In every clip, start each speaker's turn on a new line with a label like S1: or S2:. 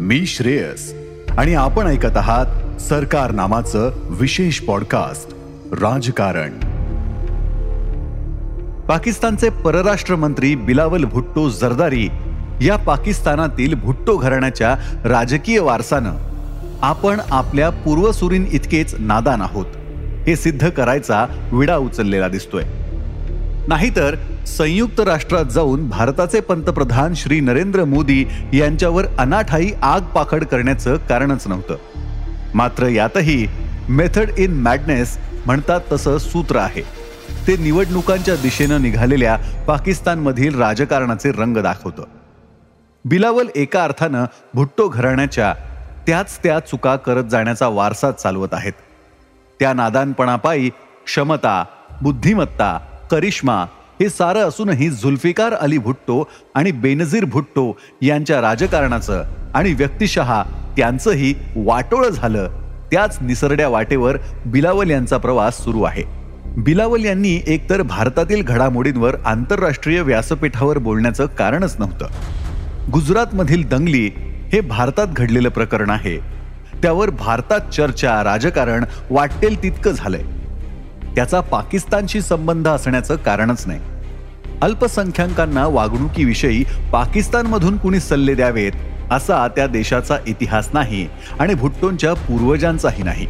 S1: मी श्रेयस. आणि आपण ऐकत आहात सरकार नामाचं विशेष पॉडकास्ट राजकारण. पाकिस्तानचे परराष्ट्र मंत्री बिलावल भुट्टो जरदारी या पाकिस्तानातील भुट्टो घराण्याच्या राजकीय वारसानं आपण आपल्या पूर्वसुरीन इतकेच नादान आहोत. हे सिद्ध करायचा विडा उचललेला दिसतोय. नाहीतर संयुक्त राष्ट्रात जाऊन भारताचे पंतप्रधान श्री नरेंद्र मोदी यांच्यावर अनाठाई आग पाखड करण्याचं कारणच नव्हतं. मात्र यातही मेथड इन मॅडनेस म्हणतात तसं सूत्र आहे. ते निवडणुकांच्या दिशेनं निघालेल्या पाकिस्तानमधील राजकारणाचे रंग दाखवतं. बिलावल एका अर्थानं भुट्टो घराण्याच्या त्याच त्या चुका करत जाण्याचा वारसा चालवत आहेत. त्या नादानपणापायी क्षमता बुद्धिमत्ता करिश्मा हे सारं असूनही झुल्फिकार अली भुट्टो आणि बेनझीर भुट्टो यांच्या राजकारणाचं आणि व्यक्तिशः त्यांचंही वाटोळं झालं. त्याच निसरड्या वाटेवर बिलावल यांचा प्रवास सुरू आहे. बिलावल यांनी एकतर भारतातील घडामोडींवर आंतरराष्ट्रीय व्यासपीठावर बोलण्याचं कारणच नव्हतं. गुजरातमधील दंगली हे भारतात घडलेलं प्रकरण आहे. त्यावर भारतात चर्चा राजकारण वाटेल तितकं झालंय. त्याचा पाकिस्तानशी संबंध असण्याचं कारणच नाही. अल्पसंख्याकांना वागणुकीविषयी पाकिस्तानमधून कुणी सल्ले द्यावेत असा त्या देशाचा इतिहास नाही आणि भुट्टोंच्या पूर्वजांचाही नाही.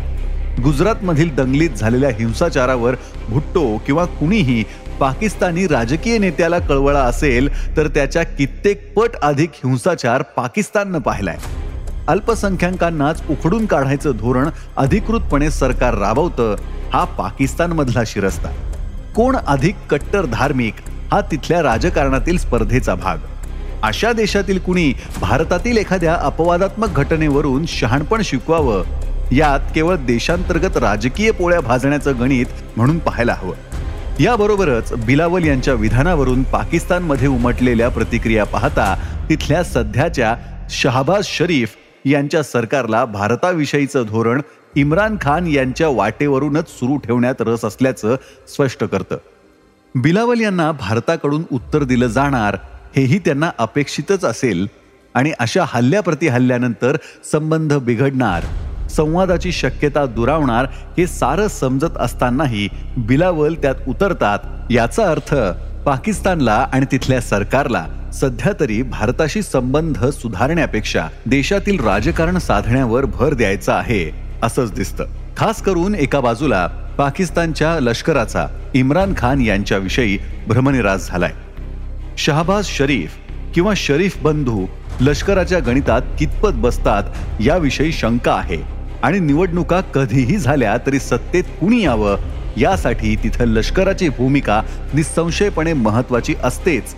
S1: गुजरातमधील दंगलीत झालेल्या हिंसाचारावर भुट्टो किंवा कुणीही पाकिस्तानी राजकीय नेत्याला कळवळा असेल तर त्याच्या कित्येक पट अधिक हिंसाचार पाकिस्ताननं पाहिलाय. अल्पसंख्याकांनाच उखडून काढायचं धोरण अधिकृतपणे सरकार राबवतं हा पाकिस्तानमधला शिरस्ता. कोण अधिक कट्टर धार्मिक हा तिथल्या राजकारणातील स्पर्धेचा भाग. अशा देशातील कुणी भारतातील एखाद्या अपवादात्मक घटनेवरून शहाणपण शिकवावं यात केवळ देशांतर्गत राजकीय पोळ्या भाजण्याचं गणित म्हणून पाहायला हवं. याबरोबरच बिलावल यांच्या विधानावरून पाकिस्तानमध्ये उमटलेल्या प्रतिक्रिया पाहता तिथल्या सध्याच्या शहाबाज शरीफ यांच्या सरकारला भारताविषयीचं धोरण इम्रान खान यांच्या वाटेवरूनच सुरू ठेवण्यात रस असल्याचं स्पष्ट करतं. बिलावल यांना भारताकडून उत्तर दिलं जाणार हेही त्यांना अपेक्षितच असेल आणि अशा हल्ल्याप्रती हल्ल्यानंतर संबंध बिघडणार संवादाची शक्यता दुरावणार हे सारं समजत असतानाही बिलावल त्यात उतरतात याचा अर्थ पाकिस्तानला आणि तिथल्या सरकारला सध्या तरी भारताशी संबंध सुधारण्यापेक्षा देशातील राजकारण साधण्यावर भर द्यायचा आहे असंच दिसतं. खास करून एका बाजूला पाकिस्तानच्या लष्कराचा इम्रान खान यांच्याविषयी भ्रमनिरास झालाय. शहबाज शरीफ किंवा शरीफ बंधू लष्कराच्या गणितात कितपत बसतात याविषयी शंका आहे आणि निवडणुका कधीही झाल्या तरी सत्तेत कुणी यावं यासाठी तिथं लष्कराची भूमिका निसंशयपणे महत्वाची असतेच.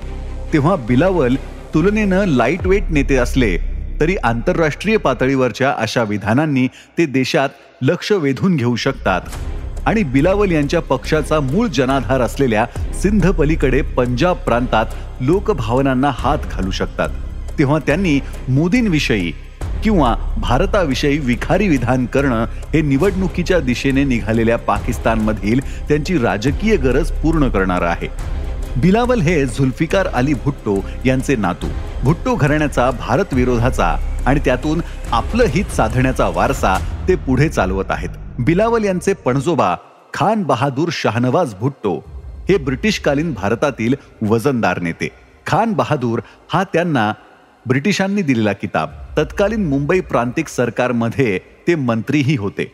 S1: तेव्हा बिलावल तुलनेनं लाइट वेट नेते असले तरी आंतरराष्ट्रीय पातळीवरच्या अशा विधानांनी ते देशात लक्ष वेधून घेऊ शकतात. आणि बिलावल यांच्या पक्षाचा मूळ जनाधार असलेल्या सिंध पलीकडे पंजाब प्रांतात लोकभावनांना हात घालू शकतात. तेव्हा त्यांनी मोदींविषयी किंवा भारताविषयी विखारी विधान करणं हे निवडणुकीच्या दिशेने निघालेल्या पाकिस्तानमधील त्यांची राजकीय गरज पूर्ण करणार आहे. बिलावल हे झुल्फिकार अली भुट्टो यांचे नातू. भुट्टो घराण्याचा भारत विरोधाचा आणि त्यातून आपलं हित साधण्याचा वारसा ते पुढे चालवत आहेत. बिलावल यांचे पणजोबा खान बहादूर शाहनवाज भुट्टो हे ब्रिटिशकालीन भारतातील वजनदार नेते. खान बहादूर हा त्यांना ब्रिटिशांनी दिलेला किताब. तत्कालीन मुंबई प्रांतिक सरकारमध्ये ते मंत्रीही होते.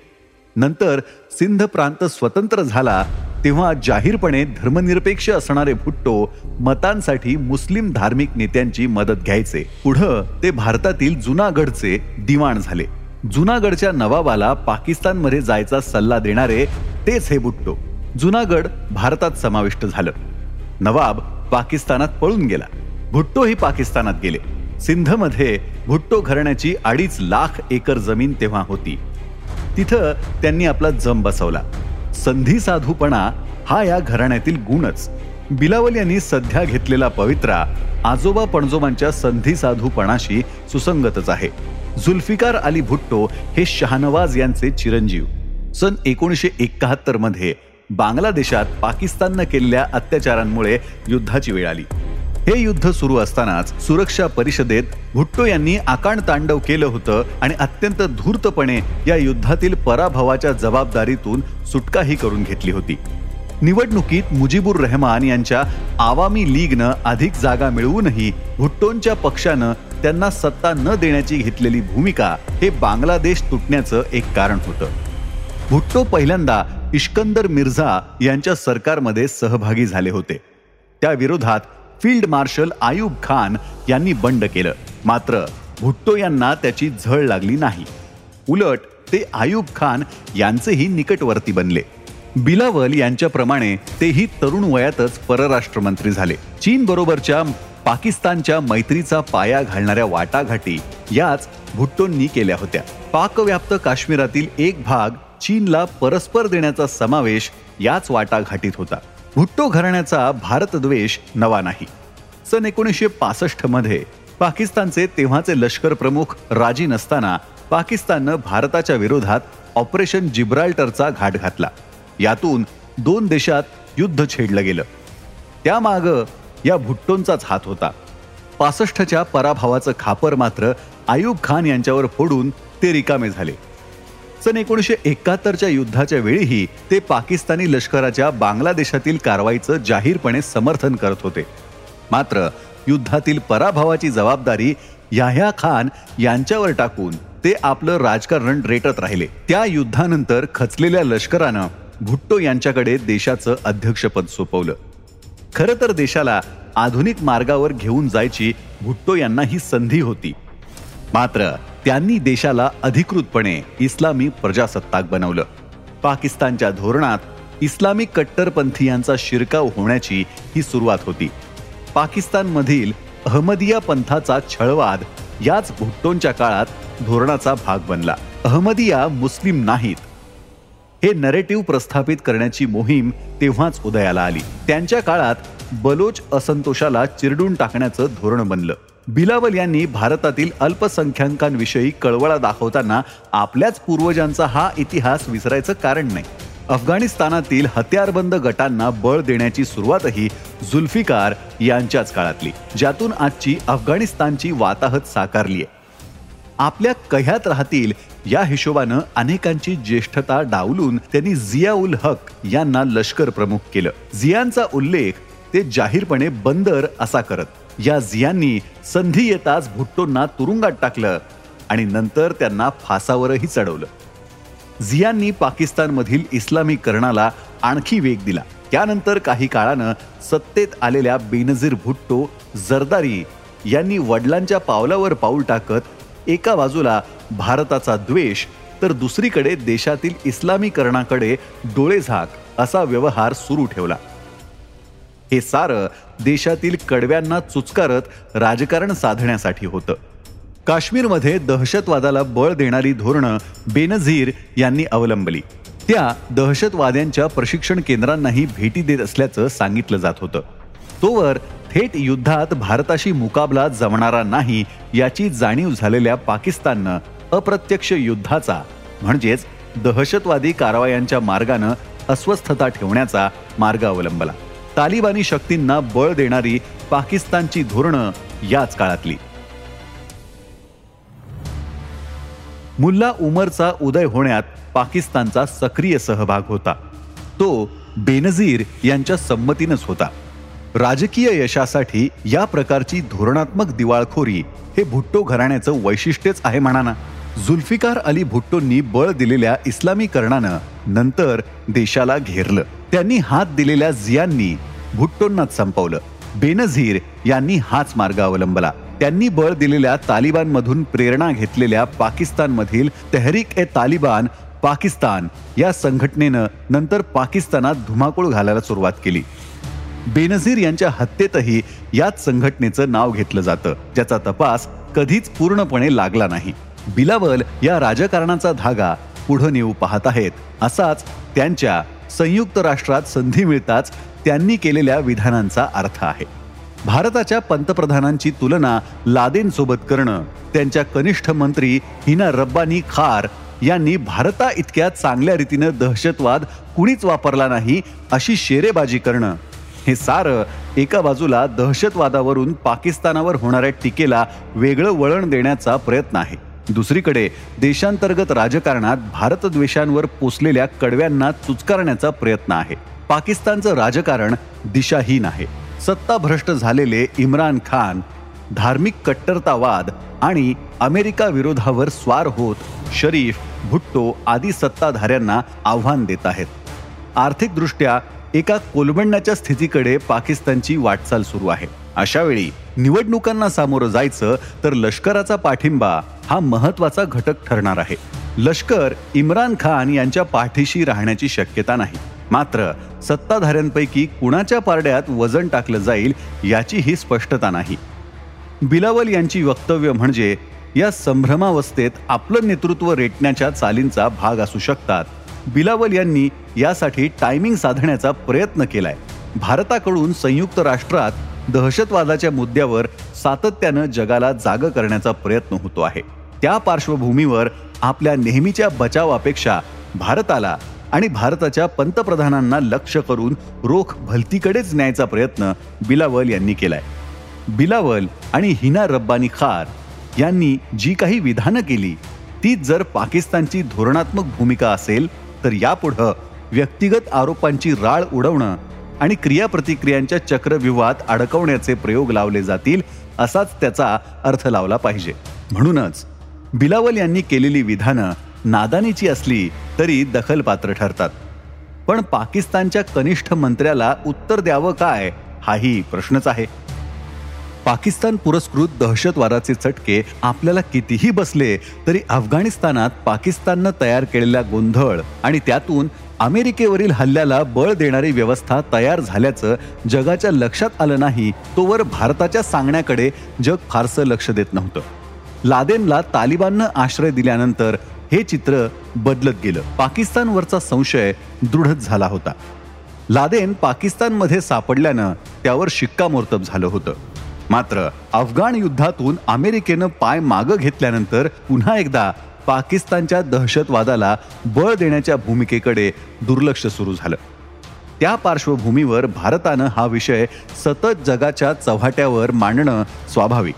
S1: नंतर सिंध प्रांत स्वतंत्र झाला तेव्हा जाहीरपणे धर्मनिरपेक्ष असणारे भुट्टो मतांसाठी मुस्लिम धार्मिक नेत्यांची मदत घ्यायचे. पुढं ते भारतातील जुनागडचे दिवाण झाले. जुनागडच्या नवाबाला पाकिस्तानमध्ये जायचा सल्ला देणारे तेच हे भुट्टो. जुनागड भारतात समाविष्ट झालं. नवाब पाकिस्तानात पळून गेला. भुट्टोही पाकिस्तानात गेले. सिंधमध्ये भुट्टो घराण्याची अडीच लाख एकर जमीन तेव्हा होती. तिथं त्यांनी आपला जम बसवला. संधी साधूपणा हा या घराण्यातील गुणच. बिलावल यांनी सध्या घेतलेला पवित्रा आजोबा पणजोबांच्या संधी साधूपणाशी सुसंगतच आहे. जुल्फिकार अली भुट्टो हे शहानवाज यांचे चिरंजीव. सन एकोणीसशे एकाहत्तरमध्ये बांगलादेशात पाकिस्ताननं केलेल्या अत्याचारांमुळे युद्धाची वेळ आली. हे युद्ध सुरू असतानाच सुरक्षा परिषदेत भुट्टो यांनी आकांड तांडव केलं होतं आणि अत्यंत धूर्तपणे या युद्धातील पराभवाच्या जबाबदारीतून सुटकाही करून घेतली होती. निवडणुकीत मुजीबुर रहमान यांच्या आवामी लीगनं अधिक जागा मिळवूनही भुट्टोंच्या पक्षानं त्यांना सत्ता न देण्याची घेतलेली भूमिका हे बांगलादेश तुटण्याचं एक कारण होतं. भुट्टो पहिल्यांदा इश्कंदर मिर्झा यांच्या सरकारमध्ये सहभागी झाले होते. त्या विरोधात फील्ड मार्शल आयुब खान यांनी बंड केलं. मात्र भुट्टो यांना त्याची झळ लागली नाही. उलट ते आयुब खान यांचेही निकटवर्ती बनले. बिलावल यांच्याप्रमाणे तेही तरुण वयातच परराष्ट्र मंत्री झाले. चीन बरोबरच्या पाकिस्तानच्या मैत्रीचा पाया घालणाऱ्या वाटाघाटी याच भुट्टोंनी केल्या होत्या. पाकव्याप्त काश्मीरातील एक भाग चीनला परस्पर देण्याचा समावेश याच वाटाघाटीत होता. भुट्टो घराण्याचा भारतद्वेष नवा नाही. सन एकोणीसशे पासष्टमध्ये पाकिस्तानचे तेव्हाचे लष्कर प्रमुख राजी नसताना पाकिस्ताननं भारताच्या विरोधात ऑपरेशन जिब्राल्टरचा घाट घातला. यातून दोन देशात युद्ध छेडलं गेलं. त्यामागं या भुट्टोंचाच हात होता. पासष्टच्या पराभवाचं खापर मात्र आयुब खान यांच्यावर फोडून ते रिकामे झाले. सन एकोणीसशे एकाहत्तरच्या युद्धाच्या वेळीही ते पाकिस्तानी लष्कराच्या बांगलादेशातील कारवाईचं जाहीरपणे समर्थन करत होते. मात्र युद्धातील पराभवाची जबाबदारी याह्या खान यांच्यावर टाकून ते आपलं राजकारण रेटत राहिले. त्या युद्धानंतर खचलेल्या लष्करानं भुट्टो यांच्याकडे देशाचं अध्यक्षपद सोपवलं. खरं तर देशाला आधुनिक मार्गावर घेऊन जायची भुट्टो यांना ही संधी होती. मात्र त्यांनी देशाला अधिकृतपणे इस्लामी प्रजासत्ताक बनवलं. पाकिस्तानच्या धोरणात इस्लामिक कट्टरपंथीयांचा शिरकाव होण्याची ही सुरुवात होती. पाकिस्तानमधील अहमदिया पंथाचा छळवाद याच भुट्टोंच्या काळात धोरणाचा भाग बनला. अहमदिया मुस्लिम नाहीत. हे नरेटिव्ह प्रस्थापित करण्याची मोहीम तेव्हाच उदयाला आली. त्यांच्या काळात बलोच असंतोषाला चिरडून टाकण्याचं धोरण बनलं. बिलावल यांनी भारतातील अल्पसंख्याकांविषयी कळवळा दाखवताना आपल्याच पूर्वजांचा हा इतिहास विसरायचं कारण नाही. अफगाणिस्तानातील हत्यारबंद गटांना बळ देण्याची सुरुवातही जुल्फिकार यांच्याच काळातली ज्यातून आजची अफगाणिस्तानची वाताहत साकारली आहे आपल्या कह्यात राहतील या हिशोबानं अनेकांची ज्येष्ठता डावलून त्यांनी जिया उल हक यांना लष्कर प्रमुख केलं. जियांचा उल्लेख ते जाहीरपणे बंदर असा करत या झियांनी संधी येताच भुट्टोंना तुरुंगात टाकलं आणि नंतर त्यांना फासावरही चढवलं. झियांनी पाकिस्तानमधील इस्लामीकरणाला आणखी वेग दिला. त्यानंतर काही काळानं सत्तेत आलेल्या बेनझीर भुट्टो जरदारी यांनी वडिलांच्या पावलावर पाऊल टाकत एका बाजूला भारताचा द्वेष तर दुसरीकडे देशातील इस्लामीकरणाकडे डोळेझाक असा व्यवहार सुरू ठेवला. हे सारं देशातील कडव्यांना चुचकारत राजकारण साधण्यासाठी होतं. काश्मीरमध्ये दहशतवादाला बळ देणारी धोरणं बेनझीर यांनी अवलंबली. त्या दहशतवाद्यांच्या प्रशिक्षण केंद्रांनाही भेटी देत असल्याचं सांगितलं जात होतं. तोवर थेट युद्धात भारताशी मुकाबला जमणारा नाही याची जाणीव झालेल्या पाकिस्ताननं अप्रत्यक्ष युद्धाचा म्हणजेच दहशतवादी कारवायांच्या मार्गानं अस्वस्थता ठेवण्याचा मार्ग अवलंबला. तालिबानी शक्तींना बळ देणारी पाकिस्तानची धोरणं याच काळातली. मुल्ला उमरचा उदय होण्यात पाकिस्तानचा सक्रिय सहभाग होता. तो बेनझीर यांच्या संमतीनंच होता. राजकीय यशासाठी या प्रकारची धोरणात्मक दिवाळखोरी हे भुट्टो घराण्याचं वैशिष्ट्यच आहे म्हणा ना जुल्फिकार अली भुट्टोंनी बळ दिलेल्या इस्लामीकरणानं नंतर देशाला घेरलं. त्यांनी हात दिलेल्या जियांनी भुट्टोंनाच संपवलं. बेनझीर यांनी हाच मार्ग अवलंबला. त्यांनी बळ दिलेल्या तालिबानमधून प्रेरणा घेतलेल्या पाकिस्तानमधील तेहरीक ए तालिबान पाकिस्तान या संघटनेनं नंतर पाकिस्तानात धुमाकूळ घालायला सुरुवात केली. बेनझीर यांच्या हत्येतही याच संघटनेचं नाव घेतलं जातं. ज्याचा तपास कधीच पूर्णपणे लागला नाही. बिलावल या राजकारणाचा धागा पुढे नेऊ पाहत आहेत. असाच त्यांच्या संयुक्त राष्ट्रात संधी मिळताच त्यांनी केलेल्या विधानांचा अर्थ आहे. भारताच्या पंतप्रधानांची तुलना लादेनसोबत करणं त्यांच्या कनिष्ठ मंत्री हिना रब्बानी खार यांनी भारता इतक्या चांगल्या रीतीनं दहशतवाद कुणीच वापरला नाही अशी शेरेबाजी करणं. हे सारं एका बाजूला दहशतवादावरून पाकिस्तानावर होणाऱ्या टीकेला वेगळं वळण देण्याचा प्रयत्न आहे. दुसरीकडे देशांतर्गत राजकारणात भारतद्वेषांवर पोचलेल्या कडव्यांना चुचकारण्याचा प्रयत्न आहे. पाकिस्तानचं राजकारण दिशाहीन आहे. सत्ताभ्रष्ट झालेले इम्रान खान धार्मिक कट्टरतावाद आणि अमेरिका विरोधावर स्वार होत शरीफ भुट्टो आदी सत्ताधाऱ्यांना आव्हान देत आहेत. आर्थिकदृष्ट्या एका कोलबंडाच्या स्थितीकडे पाकिस्तानची वाटचाल सुरू आहे. अशा वेळी निवडणुकांना सामोरं जायचं तर लष्कराचा पाठिंबा हा महत्त्वाचा घटक ठरणार आहे. लष्कर इम्रान खान यांच्या पाठीशी राहण्याची शक्यता नाही. मात्र सत्ताधाऱ्यांपैकी कुणाच्या पारड्यात वजन टाकलं जाईल याची ही स्पष्टता नाही. बिलावल यांची वक्तव्य म्हणजे या संभ्रमावस्थेत आपलं नेतृत्व रेटण्याच्या चालींचा भाग असू शकतात. बिलावल यांनी यासाठी टायमिंग साधण्याचा प्रयत्न केलाय. भारताकडून संयुक्त राष्ट्रात दहशतवादाच्या मुद्द्यावर सातत्यानं जगाला जाग करण्याचा प्रयत्न होतो आहे. त्या पार्श्वभूमीवर आपल्या नेहमीच्या बचावापेक्षा भारताला आणि भारताच्या पंतप्रधानांना लक्ष करून रोख भलतीकडेच न्यायचा प्रयत्न बिलावल यांनी केलाय. बिलावल आणि हिना रब्बानी खार यांनी जी काही विधानं केली तीच जर पाकिस्तानची धोरणात्मक भूमिका असेल तर यापुढं व्यक्तिगत आरोपांची राळ उडवणं आणि क्रियाप्रतिक्रियांच्या चक्रव्यूहात अडकवण्याचे प्रयोग लावले जातील असाच त्याचा अर्थ लावला पाहिजे. म्हणूनच बिलावल यांनी केलेली विधानं नादानीची असली तरी दखलपात्र ठरतात. पण पाकिस्तानच्या कनिष्ठ मंत्र्याला उत्तर द्यावं काय हाही प्रश्नच आहे. पाकिस्तान पुरस्कृत दहशतवादाचे चटके आपल्याला कितीही बसले तरी अफगाणिस्तानात पाकिस्ताननं तयार केलेला गोंधळ आणि त्यातून अमेरिकेवरील हल्ल्याला बळ देणारी व्यवस्था तयार झाल्याचं जगाच्या लक्षात आलं नाही तोवर भारताच्या सांगण्याकडे जग फारसं लक्ष देत नव्हतं. लादेनला तालिबाननं आश्रय दिल्यानंतर हे चित्र बदलत गेलं. पाकिस्तानवरचा संशय दृढच झाला होता. लादेन पाकिस्तानमध्ये सापडल्यानं त्यावर शिक्कामोर्तब झालं होतं. मात्र अफगाण युद्धातून अमेरिकेनं पाय मागं घेतल्यानंतर पुन्हा एकदा पाकिस्तानच्या दहशतवादाला बळ देण्याच्या भूमिकेकडे दुर्लक्ष सुरू झालं. त्या पार्श्वभूमीवर भारतानं हा विषय सतत जगाच्या चव्हाट्यावर मांडणं स्वाभाविक.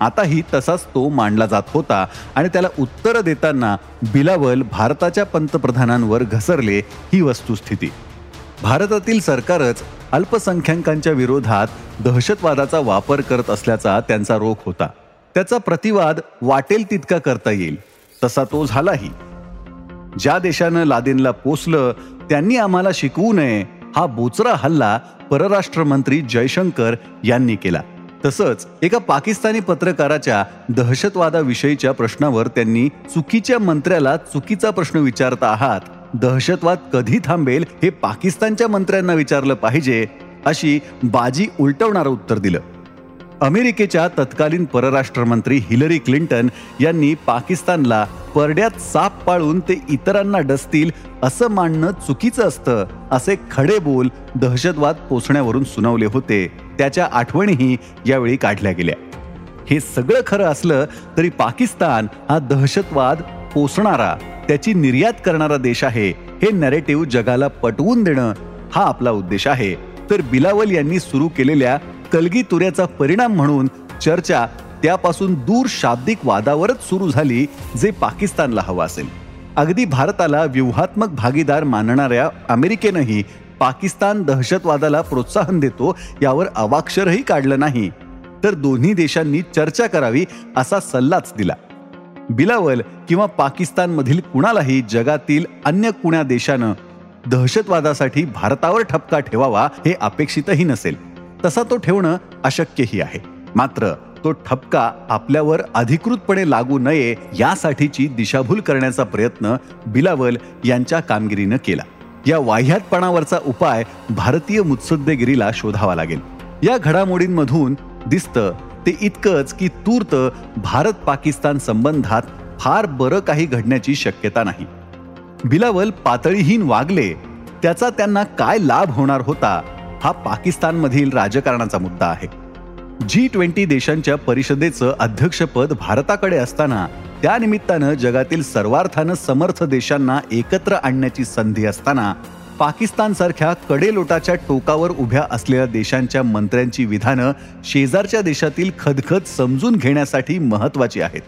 S1: आताही तसाच तो मांडला जात होता आणि त्याला उत्तर देताना बिलावल भारताच्या पंतप्रधानांवर घसरले ही वस्तुस्थिती. भारतातील सरकारच अल्पसंख्याकांच्या विरोधात दहशतवादाचा वापर करत असल्याचा त्यांचा रोख होता. त्याचा प्रतिवाद वाटेल तितका करता येईल तसा तो झालाही. ज्या देशानं लादेनला पोचलं त्यांनी आम्हाला शिकवू नये हा बोचरा हल्ला परराष्ट्र मंत्री जयशंकर यांनी केला. तसंच एका पाकिस्तानी पत्रकाराच्या दहशतवादाविषयीच्या प्रश्नावर त्यांनी चुकीच्या मंत्र्याला चुकीचा प्रश्न विचारता आहात. दहशतवाद कधी थांबेल हे पाकिस्तानच्या मंत्र्यांना विचारलं पाहिजे अशी बाजी उलटवणारं उत्तर दिलं. अमेरिकेच्या तत्कालीन परराष्ट्र मंत्री हिलरी क्लिंटन यांनी पाकिस्तानला परड्यात साप पाळून ते इतरांना डसतील असं मांडणं चुकीचं असतं असे खडे बोल दहशतवाद पोचण्यावरून सुनावले होते. त्याच्या आठवणीही यावेळी काढल्या गेल्या. हे सगळं खरं असलं तरी पाकिस्तान हा दहशतवाद पोसणारा त्याची निर्यात करणारा देश आहे हे नॅरेटिव्ह जगाला पटवून देणं हा आपला उद्देश आहे. तर बिलावल यांनी सुरू केलेल्या कलगी तुऱ्याचा परिणाम म्हणून चर्चा त्यापासून दूर शाब्दिक वादावरच सुरू झाली जे पाकिस्तानला हवं असेल. अगदी भारताला व्यूहात्मक भागीदार मानणाऱ्या अमेरिकेनंही पाकिस्तान दहशतवादाला प्रोत्साहन देतो यावर अवाक्षरही काढलं नाही. तर दोन्ही देशांनी चर्चा करावी असा सल्लाच दिला. बिलावल किंवा पाकिस्तानमधील कुणालाही जगातील अन्य कुण्या देशानं दहशतवादासाठी भारतावर ठपका ठेवावा हे अपेक्षितही नसेल. तसा तो ठेवणं अशक्यही आहे. मात्र तो ठपका आपल्यावर अधिकृतपणे लागू नये यासाठीची दिशाभूल करण्याचा प्रयत्न बिलावल यांच्या कामगिरीनं केला. या वाह्यातपणावरचा उपाय भारतीय मुत्सद्देगिरीला शोधावा लागेल. या घडामोडींमधून दिसतं ते इतकंच की तूर्त भारत पाकिस्तान संबंधात फार बरं काही घडण्याची शक्यता नाही. बिलावल पातळीहीन वागले त्याचा त्यांना काय लाभ होणार होता हा पाकिस्तानमधील राजकारणाचा मुद्दा आहे. जी ट्वेंटी देशांच्या परिषदेचं अध्यक्षपद भारताकडे असताना त्यानिमित्तानं जगातील सर्वार्थानं समर्थ देशांना एकत्र आणण्याची संधी असताना पाकिस्तानसारख्या कडेलोटाच्या टोकावर उभ्या असलेल्या देशांच्या मंत्र्यांची विधानं शेजारच्या देशातील खदखद समजून घेण्यासाठी महत्वाची आहेत.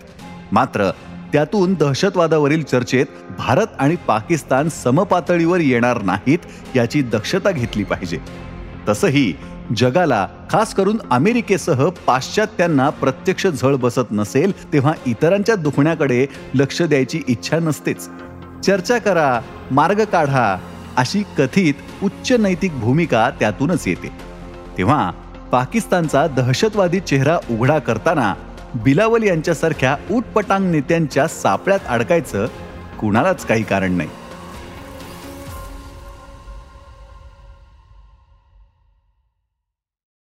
S1: मात्र त्यातून दहशतवादावरील चर्चेत भारत आणि पाकिस्तान समपातळीवर येणार नाहीत याची दक्षता घेतली पाहिजे. तसंही जगाला खास करून अमेरिकेसह पाश्चात्यांना प्रत्यक्ष झळ बसत नसेल तेव्हा इतरांच्या दुखण्याकडे लक्ष द्यायची इच्छा नसतेच. चर्चा करा मार्ग काढा अशी कथित उच्च नैतिक भूमिका त्यातूनच येते. तेव्हा पाकिस्तानचा दहशतवादी चेहरा उघडा करताना बिलावल यांच्यासारख्या उटपटांग नेत्यांच्या सापळ्यात अडकायचं कुणालाच काही कारण नाही.